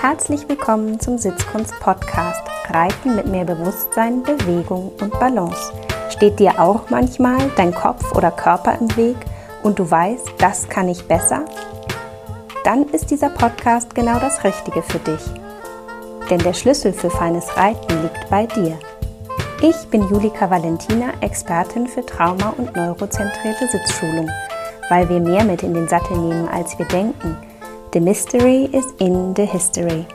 Herzlich willkommen zum Sitzkunst Podcast Reiten mit mehr Bewusstsein, Bewegung und Balance. Steht dir auch manchmal dein Kopf oder Körper im Weg und du weißt, das kann ich besser? Dann ist dieser Podcast genau das Richtige für dich. Denn der Schlüssel für feines Reiten liegt bei dir. Ich bin Julika Valentina, Expertin für Trauma- und neurozentrierte Sitzschulung, weil wir mehr mit in den Sattel nehmen, als wir denken – The Mystery is in the History.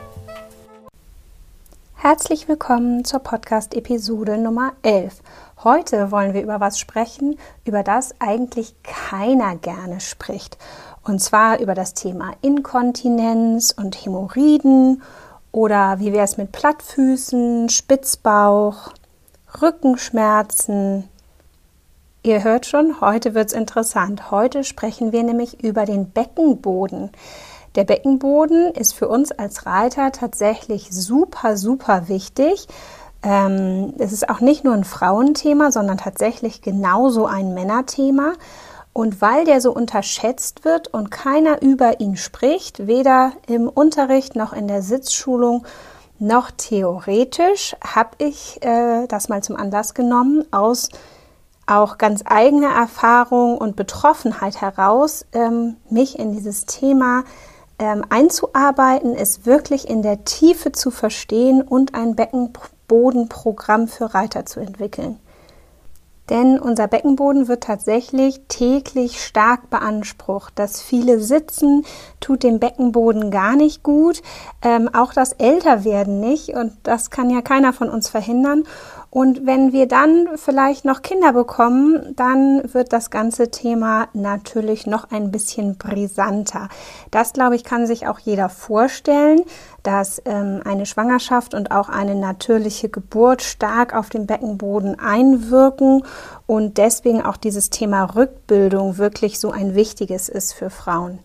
Herzlich willkommen zur Podcast-Episode Nummer 11. Heute wollen wir über was sprechen, über das eigentlich keiner gerne spricht. Und zwar über das Thema Inkontinenz und Hämorrhoiden oder wie wäre es mit Plattfüßen, Spitzbauch, Rückenschmerzen. Ihr hört schon, heute wird es interessant. Heute sprechen wir nämlich über den Beckenboden. Der Beckenboden ist für uns als Reiter tatsächlich super, super wichtig. Ähm, es ist auch nicht nur ein Frauenthema, sondern tatsächlich genauso ein Männerthema. Und weil der so unterschätzt wird und keiner über ihn spricht, weder im Unterricht noch in der Sitzschulung noch theoretisch, habe ich äh, das mal zum Anlass genommen, aus auch ganz eigener Erfahrung und Betroffenheit heraus, ähm, mich in dieses Thema ähm, einzuarbeiten, es wirklich in der Tiefe zu verstehen und ein Beckenbodenprogramm für Reiter zu entwickeln. Denn unser Beckenboden wird tatsächlich täglich stark beansprucht. Das viele Sitzen tut dem Beckenboden gar nicht gut. Ähm, auch das Älterwerden nicht. Und das kann ja keiner von uns verhindern. Und wenn wir dann vielleicht noch Kinder bekommen, dann wird das ganze Thema natürlich noch ein bisschen brisanter. Das, glaube ich, kann sich auch jeder vorstellen, dass ähm, eine Schwangerschaft und auch eine natürliche Geburt stark auf den Beckenboden einwirken und deswegen auch dieses Thema Rückbildung wirklich so ein wichtiges ist für Frauen.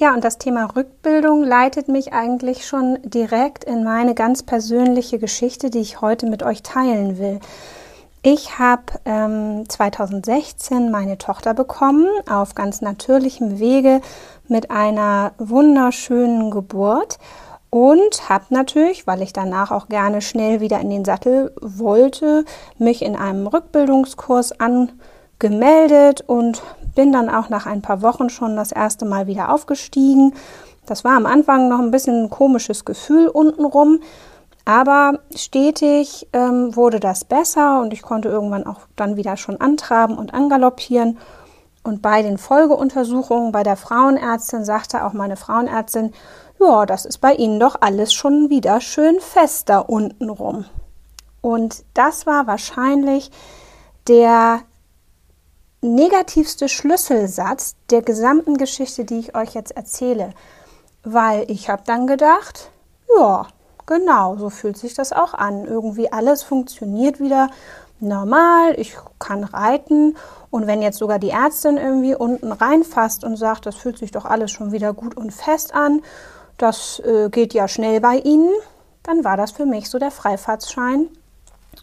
Ja, und das Thema Rückbildung leitet mich eigentlich schon direkt in meine ganz persönliche Geschichte, die ich heute mit euch teilen will. Ich habe ähm, 2016 meine Tochter bekommen, auf ganz natürlichem Wege mit einer wunderschönen Geburt und habe natürlich, weil ich danach auch gerne schnell wieder in den Sattel wollte, mich in einem Rückbildungskurs angemeldet und bin dann auch nach ein paar Wochen schon das erste Mal wieder aufgestiegen. Das war am Anfang noch ein bisschen ein komisches Gefühl untenrum, aber stetig ähm, wurde das besser und ich konnte irgendwann auch dann wieder schon antraben und angaloppieren. Und bei den Folgeuntersuchungen bei der Frauenärztin sagte auch meine Frauenärztin, ja, das ist bei Ihnen doch alles schon wieder schön fest da unten rum. Und das war wahrscheinlich der negativste Schlüsselsatz der gesamten Geschichte, die ich euch jetzt erzähle. Weil ich habe dann gedacht, ja, genau, so fühlt sich das auch an. Irgendwie alles funktioniert wieder normal, ich kann reiten und wenn jetzt sogar die Ärztin irgendwie unten reinfasst und sagt, das fühlt sich doch alles schon wieder gut und fest an, das äh, geht ja schnell bei Ihnen, dann war das für mich so der Freifahrtsschein.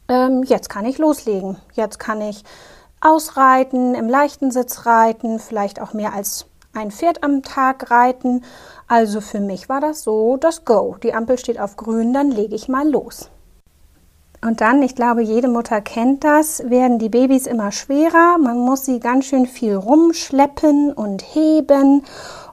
Ähm, jetzt kann ich loslegen, jetzt kann ich ausreiten, im leichten Sitz reiten, vielleicht auch mehr als ein Pferd am Tag reiten. Also für mich war das so das Go. Die Ampel steht auf grün, dann lege ich mal los. Und dann, ich glaube, jede Mutter kennt das, werden die Babys immer schwerer. Man muss sie ganz schön viel rumschleppen und heben.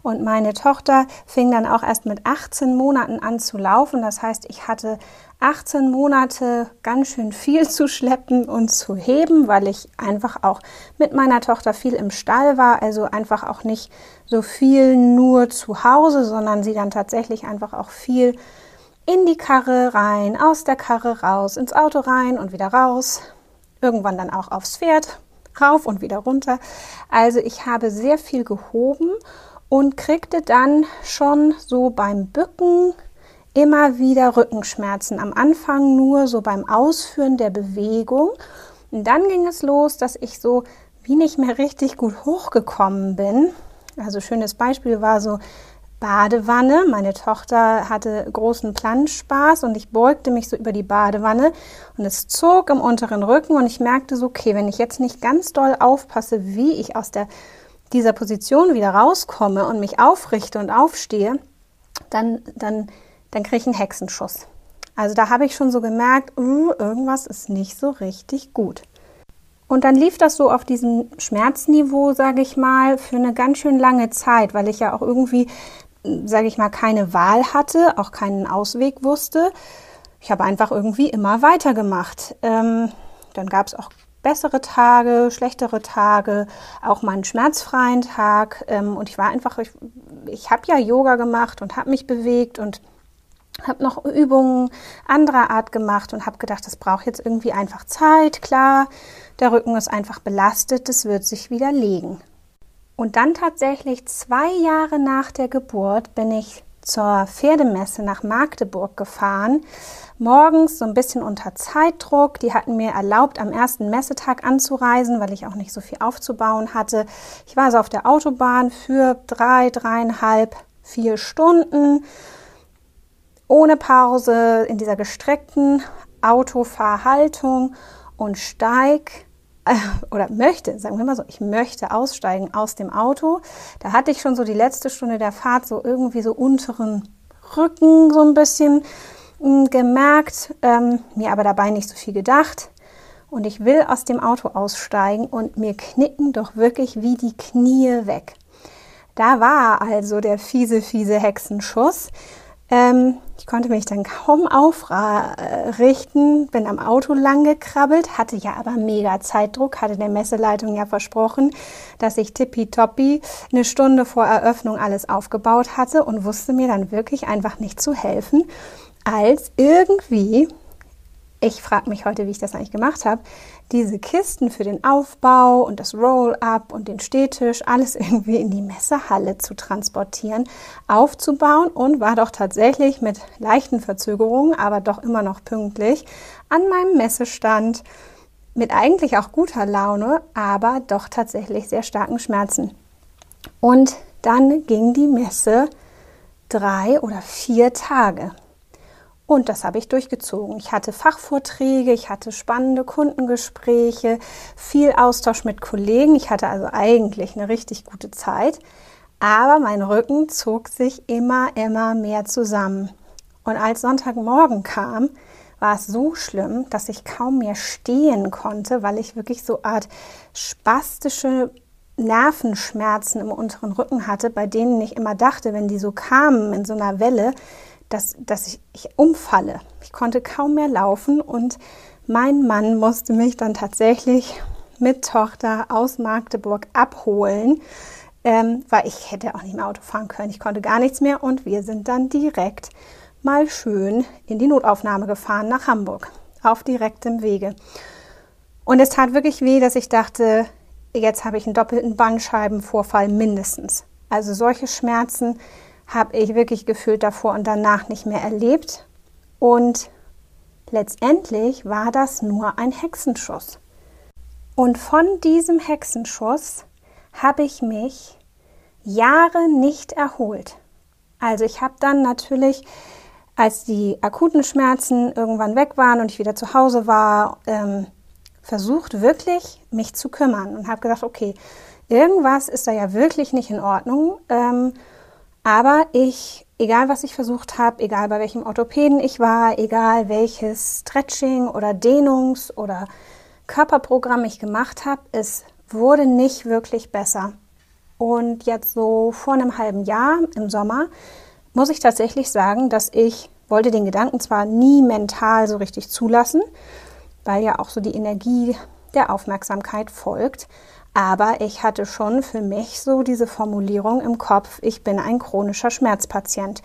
Und meine Tochter fing dann auch erst mit 18 Monaten an zu laufen. Das heißt, ich hatte 18 Monate ganz schön viel zu schleppen und zu heben, weil ich einfach auch mit meiner Tochter viel im Stall war, also einfach auch nicht so viel nur zu Hause, sondern sie dann tatsächlich einfach auch viel in die Karre rein, aus der Karre raus, ins Auto rein und wieder raus, irgendwann dann auch aufs Pferd, rauf und wieder runter. Also ich habe sehr viel gehoben und kriegte dann schon so beim Bücken immer wieder Rückenschmerzen. Am Anfang nur so beim Ausführen der Bewegung. Und dann ging es los, dass ich so wie nicht mehr richtig gut hochgekommen bin. Also schönes Beispiel war so Badewanne. Meine Tochter hatte großen Planschspaß und ich beugte mich so über die Badewanne und es zog im unteren Rücken und ich merkte so, okay, wenn ich jetzt nicht ganz doll aufpasse, wie ich aus der, dieser Position wieder rauskomme und mich aufrichte und aufstehe, dann, dann, dann kriege ich einen Hexenschuss. Also da habe ich schon so gemerkt, uh, irgendwas ist nicht so richtig gut. Und dann lief das so auf diesem Schmerzniveau, sage ich mal, für eine ganz schön lange Zeit, weil ich ja auch irgendwie, sage ich mal, keine Wahl hatte, auch keinen Ausweg wusste. Ich habe einfach irgendwie immer weitergemacht. Ähm, dann gab es auch bessere Tage, schlechtere Tage, auch mal einen schmerzfreien Tag. Ähm, und ich war einfach, ich, ich habe ja Yoga gemacht und habe mich bewegt und habe noch Übungen anderer Art gemacht und habe gedacht, das braucht jetzt irgendwie einfach Zeit. Klar, der Rücken ist einfach belastet, das wird sich wieder legen. Und dann tatsächlich zwei Jahre nach der Geburt bin ich zur Pferdemesse nach Magdeburg gefahren. Morgens so ein bisschen unter Zeitdruck. Die hatten mir erlaubt, am ersten Messetag anzureisen, weil ich auch nicht so viel aufzubauen hatte. Ich war also auf der Autobahn für drei, dreieinhalb, vier Stunden ohne Pause in dieser gestreckten Autofahrhaltung und steig oder möchte, sagen wir mal so, ich möchte aussteigen aus dem Auto. Da hatte ich schon so die letzte Stunde der Fahrt so irgendwie so unteren Rücken so ein bisschen hm, gemerkt, ähm, mir aber dabei nicht so viel gedacht. Und ich will aus dem Auto aussteigen und mir knicken doch wirklich wie die Knie weg. Da war also der fiese, fiese Hexenschuss. Ähm, ich konnte mich dann kaum aufrichten, bin am Auto lang gekrabbelt, hatte ja aber mega Zeitdruck, hatte der Messeleitung ja versprochen, dass ich tippitoppi eine Stunde vor Eröffnung alles aufgebaut hatte und wusste mir dann wirklich einfach nicht zu helfen, als irgendwie ich frage mich heute, wie ich das eigentlich gemacht habe, diese Kisten für den Aufbau und das Roll-up und den Stehtisch, alles irgendwie in die Messehalle zu transportieren, aufzubauen und war doch tatsächlich mit leichten Verzögerungen, aber doch immer noch pünktlich an meinem Messestand mit eigentlich auch guter Laune, aber doch tatsächlich sehr starken Schmerzen. Und dann ging die Messe drei oder vier Tage. Und das habe ich durchgezogen. Ich hatte Fachvorträge, ich hatte spannende Kundengespräche, viel Austausch mit Kollegen. Ich hatte also eigentlich eine richtig gute Zeit. Aber mein Rücken zog sich immer, immer mehr zusammen. Und als Sonntagmorgen kam, war es so schlimm, dass ich kaum mehr stehen konnte, weil ich wirklich so Art spastische Nervenschmerzen im unteren Rücken hatte, bei denen ich immer dachte, wenn die so kamen in so einer Welle, dass, dass ich, ich umfalle. Ich konnte kaum mehr laufen und mein Mann musste mich dann tatsächlich mit Tochter aus Magdeburg abholen, ähm, weil ich hätte auch nicht mehr Auto fahren können. Ich konnte gar nichts mehr und wir sind dann direkt mal schön in die Notaufnahme gefahren nach Hamburg auf direktem Wege. Und es tat wirklich weh, dass ich dachte, jetzt habe ich einen doppelten Bandscheibenvorfall mindestens. Also solche Schmerzen habe ich wirklich gefühlt davor und danach nicht mehr erlebt. Und letztendlich war das nur ein Hexenschuss. Und von diesem Hexenschuss habe ich mich Jahre nicht erholt. Also ich habe dann natürlich, als die akuten Schmerzen irgendwann weg waren und ich wieder zu Hause war, ähm, versucht wirklich mich zu kümmern und habe gedacht, okay, irgendwas ist da ja wirklich nicht in Ordnung. Ähm, aber ich, egal was ich versucht habe, egal bei welchem Orthopäden ich war, egal welches Stretching oder Dehnungs- oder Körperprogramm ich gemacht habe, es wurde nicht wirklich besser. Und jetzt so vor einem halben Jahr im Sommer muss ich tatsächlich sagen, dass ich wollte den Gedanken zwar nie mental so richtig zulassen, weil ja auch so die Energie der Aufmerksamkeit folgt, aber ich hatte schon für mich so diese Formulierung im Kopf, ich bin ein chronischer Schmerzpatient.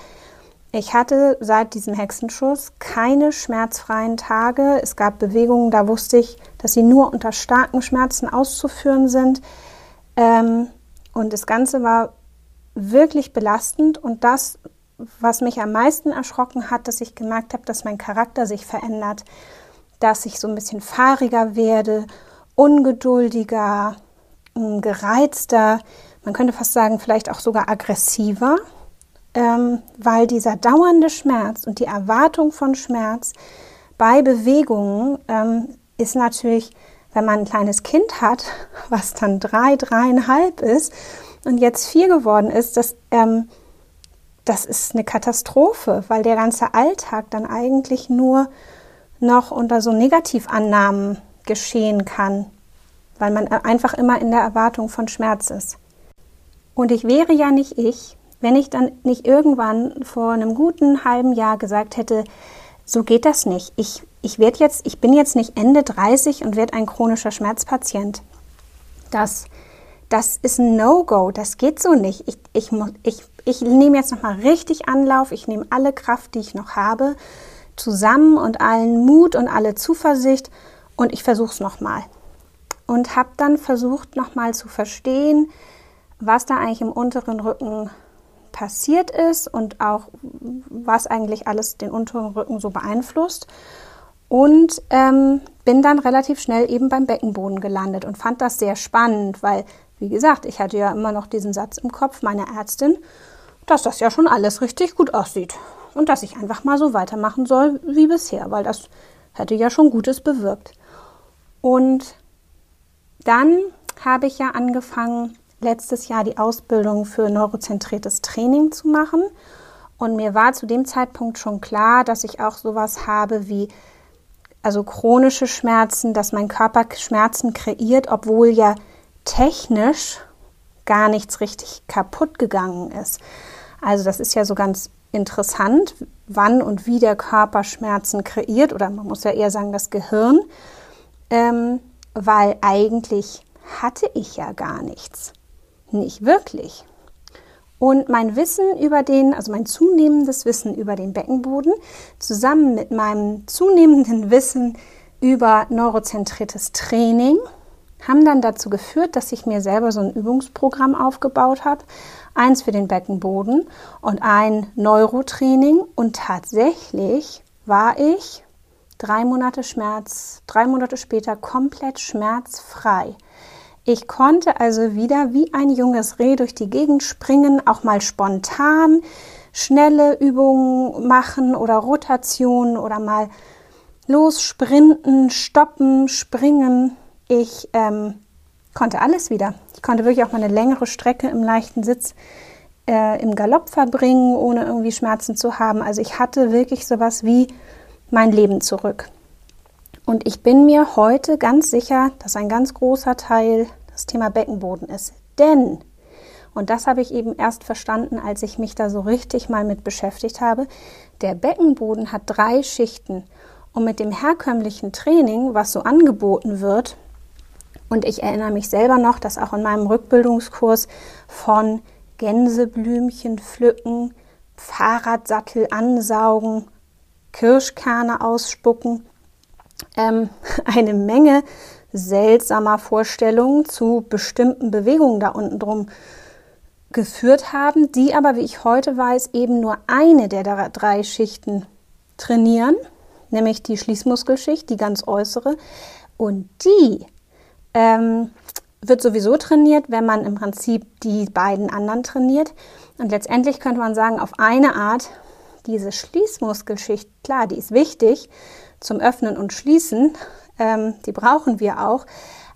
Ich hatte seit diesem Hexenschuss keine schmerzfreien Tage. Es gab Bewegungen, da wusste ich, dass sie nur unter starken Schmerzen auszuführen sind. Ähm, und das Ganze war wirklich belastend. Und das, was mich am meisten erschrocken hat, dass ich gemerkt habe, dass mein Charakter sich verändert, dass ich so ein bisschen fahriger werde, ungeduldiger, gereizter, man könnte fast sagen, vielleicht auch sogar aggressiver, ähm, weil dieser dauernde Schmerz und die Erwartung von Schmerz bei Bewegungen ähm, ist natürlich, wenn man ein kleines Kind hat, was dann drei, dreieinhalb ist und jetzt vier geworden ist, das ähm, das ist eine Katastrophe, weil der ganze Alltag dann eigentlich nur noch unter so Negativannahmen geschehen kann, weil man einfach immer in der Erwartung von Schmerz ist. Und ich wäre ja nicht ich, wenn ich dann nicht irgendwann vor einem guten halben Jahr gesagt hätte, so geht das nicht. Ich, ich werde jetzt, ich bin jetzt nicht Ende 30 und werde ein chronischer Schmerzpatient. Das, das ist ein No-Go. Das geht so nicht. Ich, ich, ich, ich nehme jetzt nochmal richtig Anlauf. Ich nehme alle Kraft, die ich noch habe, zusammen und allen Mut und alle Zuversicht und ich versuche es nochmal. Und habe dann versucht, nochmal zu verstehen, was da eigentlich im unteren Rücken passiert ist und auch was eigentlich alles den unteren Rücken so beeinflusst. Und ähm, bin dann relativ schnell eben beim Beckenboden gelandet und fand das sehr spannend, weil, wie gesagt, ich hatte ja immer noch diesen Satz im Kopf meiner Ärztin, dass das ja schon alles richtig gut aussieht und dass ich einfach mal so weitermachen soll wie bisher, weil das hätte ja schon Gutes bewirkt. Und dann habe ich ja angefangen, letztes Jahr die Ausbildung für neurozentriertes Training zu machen. Und mir war zu dem Zeitpunkt schon klar, dass ich auch sowas habe wie also chronische Schmerzen, dass mein Körper Schmerzen kreiert, obwohl ja technisch gar nichts richtig kaputt gegangen ist. Also das ist ja so ganz interessant, wann und wie der Körper Schmerzen kreiert, oder man muss ja eher sagen das Gehirn, ähm, weil eigentlich hatte ich ja gar nichts. Nicht wirklich. Und mein Wissen über den, also mein zunehmendes Wissen über den Beckenboden, zusammen mit meinem zunehmenden Wissen über neurozentriertes Training, haben dann dazu geführt, dass ich mir selber so ein Übungsprogramm aufgebaut habe. Eins für den Beckenboden und ein Neurotraining. Und tatsächlich war ich drei Monate Schmerz, drei Monate später komplett schmerzfrei. Ich konnte also wieder wie ein junges Reh durch die Gegend springen, auch mal spontan schnelle Übungen machen oder Rotationen oder mal lossprinten, stoppen, springen. Ich ähm, konnte alles wieder. Ich konnte wirklich auch mal eine längere Strecke im leichten Sitz äh, im Galopp verbringen, ohne irgendwie Schmerzen zu haben. Also ich hatte wirklich sowas wie mein Leben zurück. Und ich bin mir heute ganz sicher, dass ein ganz großer Teil das Thema Beckenboden ist. Denn, und das habe ich eben erst verstanden, als ich mich da so richtig mal mit beschäftigt habe, der Beckenboden hat drei Schichten. Und mit dem herkömmlichen Training, was so angeboten wird, und ich erinnere mich selber noch, dass auch in meinem Rückbildungskurs von Gänseblümchen pflücken, Fahrradsattel ansaugen, Kirschkerne ausspucken, ähm, eine Menge seltsamer Vorstellungen zu bestimmten Bewegungen da unten drum geführt haben, die aber, wie ich heute weiß, eben nur eine der drei Schichten trainieren, nämlich die Schließmuskelschicht, die ganz äußere. Und die ähm, wird sowieso trainiert, wenn man im Prinzip die beiden anderen trainiert. Und letztendlich könnte man sagen, auf eine Art, diese Schließmuskelschicht, klar, die ist wichtig zum Öffnen und Schließen, ähm, die brauchen wir auch.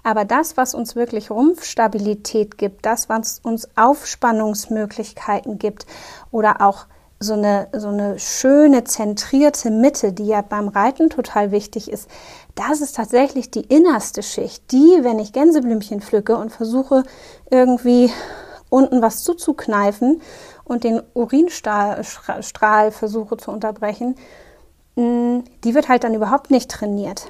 Aber das, was uns wirklich Rumpfstabilität gibt, das, was uns Aufspannungsmöglichkeiten gibt oder auch so eine, so eine schöne zentrierte Mitte, die ja beim Reiten total wichtig ist, das ist tatsächlich die innerste Schicht, die, wenn ich Gänseblümchen pflücke und versuche irgendwie unten was zuzukneifen und den Urinstrahl versuche zu unterbrechen, mm, die wird halt dann überhaupt nicht trainiert.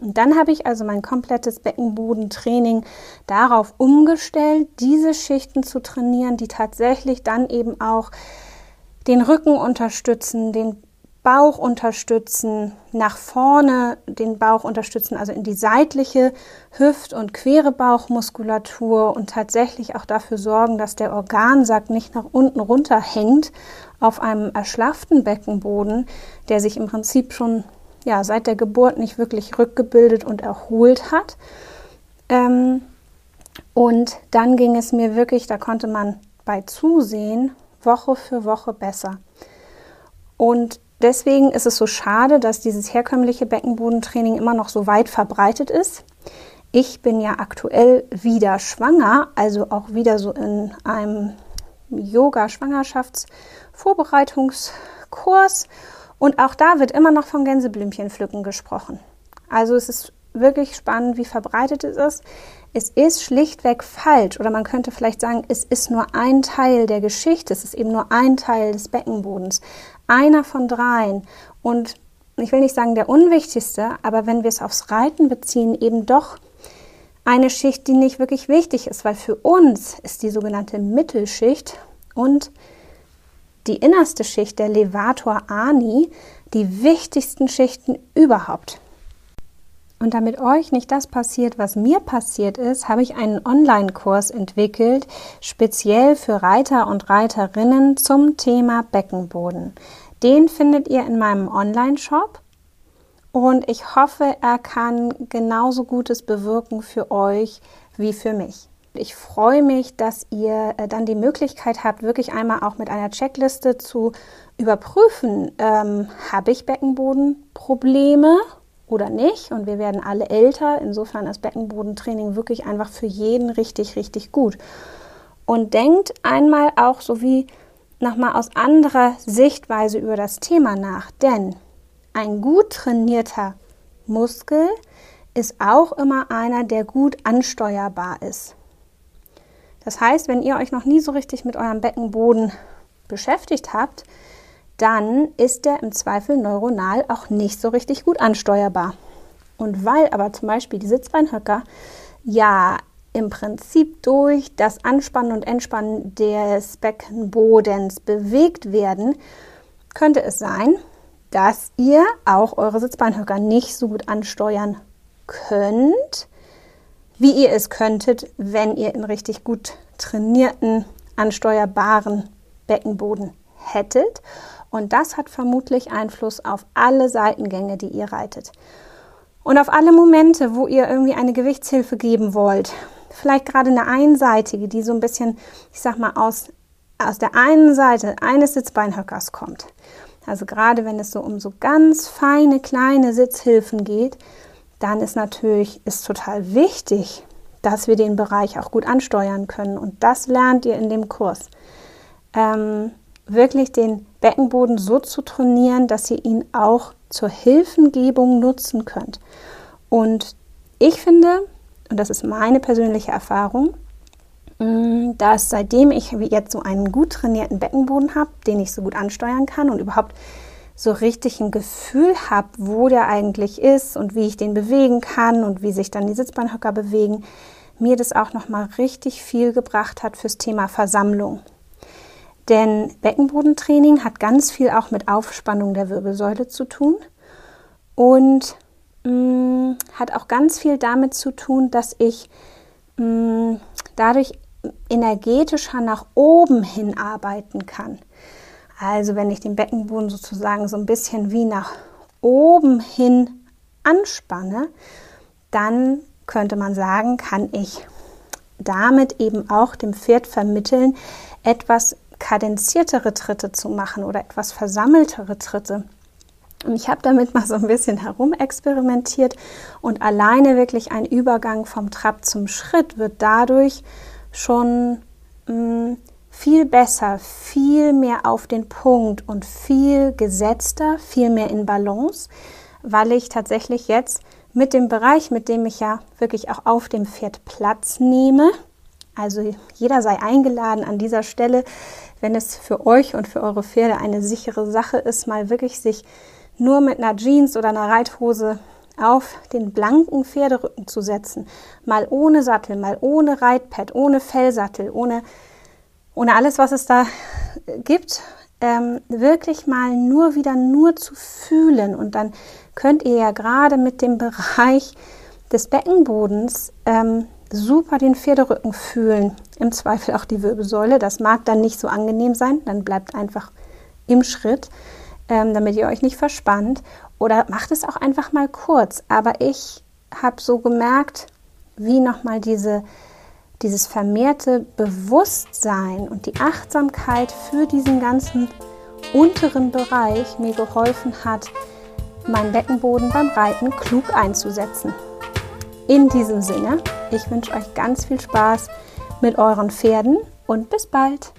Und dann habe ich also mein komplettes Beckenbodentraining darauf umgestellt, diese Schichten zu trainieren, die tatsächlich dann eben auch den Rücken unterstützen, den Bauch unterstützen, nach vorne den Bauch unterstützen, also in die seitliche Hüft- und quere Bauchmuskulatur und tatsächlich auch dafür sorgen, dass der Organsack nicht nach unten runterhängt auf einem erschlafften Beckenboden, der sich im Prinzip schon ja, seit der Geburt nicht wirklich rückgebildet und erholt hat. Ähm, und dann ging es mir wirklich, da konnte man bei Zusehen Woche für Woche besser. Und deswegen ist es so schade, dass dieses herkömmliche Beckenbodentraining immer noch so weit verbreitet ist. Ich bin ja aktuell wieder schwanger, also auch wieder so in einem Yoga-Schwangerschaftsvorbereitungskurs. Und auch da wird immer noch von Gänseblümchenpflücken gesprochen. Also es ist wirklich spannend, wie verbreitet es ist. Es ist schlichtweg falsch. Oder man könnte vielleicht sagen, es ist nur ein Teil der Geschichte, es ist eben nur ein Teil des Beckenbodens, einer von dreien. Und ich will nicht sagen der unwichtigste, aber wenn wir es aufs Reiten beziehen, eben doch eine Schicht, die nicht wirklich wichtig ist, weil für uns ist die sogenannte Mittelschicht und die innerste Schicht, der Levator Ani, die wichtigsten Schichten überhaupt. Und damit euch nicht das passiert, was mir passiert ist, habe ich einen Online-Kurs entwickelt, speziell für Reiter und Reiterinnen zum Thema Beckenboden. Den findet ihr in meinem Online-Shop und ich hoffe, er kann genauso Gutes bewirken für euch wie für mich. Ich freue mich, dass ihr äh, dann die Möglichkeit habt, wirklich einmal auch mit einer Checkliste zu überprüfen, ähm, habe ich Beckenbodenprobleme oder nicht. Und wir werden alle älter. Insofern ist Beckenbodentraining wirklich einfach für jeden richtig, richtig gut. Und denkt einmal auch so wie nochmal aus anderer Sichtweise über das Thema nach. Denn ein gut trainierter Muskel ist auch immer einer, der gut ansteuerbar ist. Das heißt, wenn ihr euch noch nie so richtig mit eurem Beckenboden beschäftigt habt, dann ist der im Zweifel neuronal auch nicht so richtig gut ansteuerbar. Und weil aber zum Beispiel die Sitzbeinhöcker ja im Prinzip durch das Anspannen und Entspannen des Beckenbodens bewegt werden, könnte es sein, dass ihr auch eure Sitzbeinhöcker nicht so gut ansteuern könnt, wie ihr es könntet, wenn ihr einen richtig gut trainierten, ansteuerbaren Beckenboden hättet. Und das hat vermutlich Einfluss auf alle Seitengänge, die ihr reitet. Und auf alle Momente, wo ihr irgendwie eine Gewichtshilfe geben wollt. Vielleicht gerade eine einseitige, die so ein bisschen, ich sag mal, aus, aus der einen Seite eines Sitzbeinhöckers kommt. Also gerade wenn es so um so ganz feine kleine Sitzhilfen geht, dann ist natürlich ist total wichtig, dass wir den Bereich auch gut ansteuern können. Und das lernt ihr in dem Kurs. Ähm, wirklich den Beckenboden so zu trainieren, dass ihr ihn auch zur Hilfengebung nutzen könnt. Und ich finde, und das ist meine persönliche Erfahrung, mm, dass seitdem ich jetzt so einen gut trainierten Beckenboden habe, den ich so gut ansteuern kann und überhaupt so richtig ein Gefühl habe, wo der eigentlich ist und wie ich den bewegen kann und wie sich dann die Sitzbeinhöcker bewegen, mir das auch noch mal richtig viel gebracht hat fürs Thema Versammlung. Denn Beckenbodentraining hat ganz viel auch mit Aufspannung der Wirbelsäule zu tun und mh, mm, hat auch ganz viel damit zu tun, dass ich mh, mm, dadurch energetischer nach oben hin arbeiten kann. Also wenn ich den Beckenboden sozusagen so ein bisschen wie nach oben hin anspanne, dann könnte man sagen, kann ich damit eben auch dem Pferd vermitteln, etwas kadenziertere Tritte zu machen oder etwas versammeltere Tritte. Und ich habe damit mal so ein bisschen herumexperimentiert und alleine wirklich ein Übergang vom Trab zum Schritt wird dadurch schon mh, mm, viel besser, viel mehr auf den Punkt und viel gesetzter, viel mehr in Balance, weil ich tatsächlich jetzt mit dem Bereich, mit dem ich ja wirklich auch auf dem Pferd Platz nehme, also jeder sei eingeladen an dieser Stelle, wenn es für euch und für eure Pferde eine sichere Sache ist, mal wirklich sich nur mit einer Jeans oder einer Reithose auf den blanken Pferderücken zu setzen. Mal ohne Sattel, mal ohne Reitpad, ohne Fellsattel, ohne, ohne alles, was es da gibt. Ähm, wirklich mal nur wieder nur zu fühlen. Und dann könnt ihr ja gerade mit dem Bereich des Beckenbodens ähm, super den Pferderücken fühlen. Im Zweifel auch die Wirbelsäule. Das mag dann nicht so angenehm sein. Dann bleibt einfach im Schritt, ähm, damit ihr euch nicht verspannt. Oder macht es auch einfach mal kurz. Aber ich habe so gemerkt, wie nochmal diese, dieses vermehrte Bewusstsein und die Achtsamkeit für diesen ganzen unteren Bereich mir geholfen hat, meinen Beckenboden beim Reiten klug einzusetzen. In diesem Sinne, ich wünsche euch ganz viel Spaß mit euren Pferden und bis bald.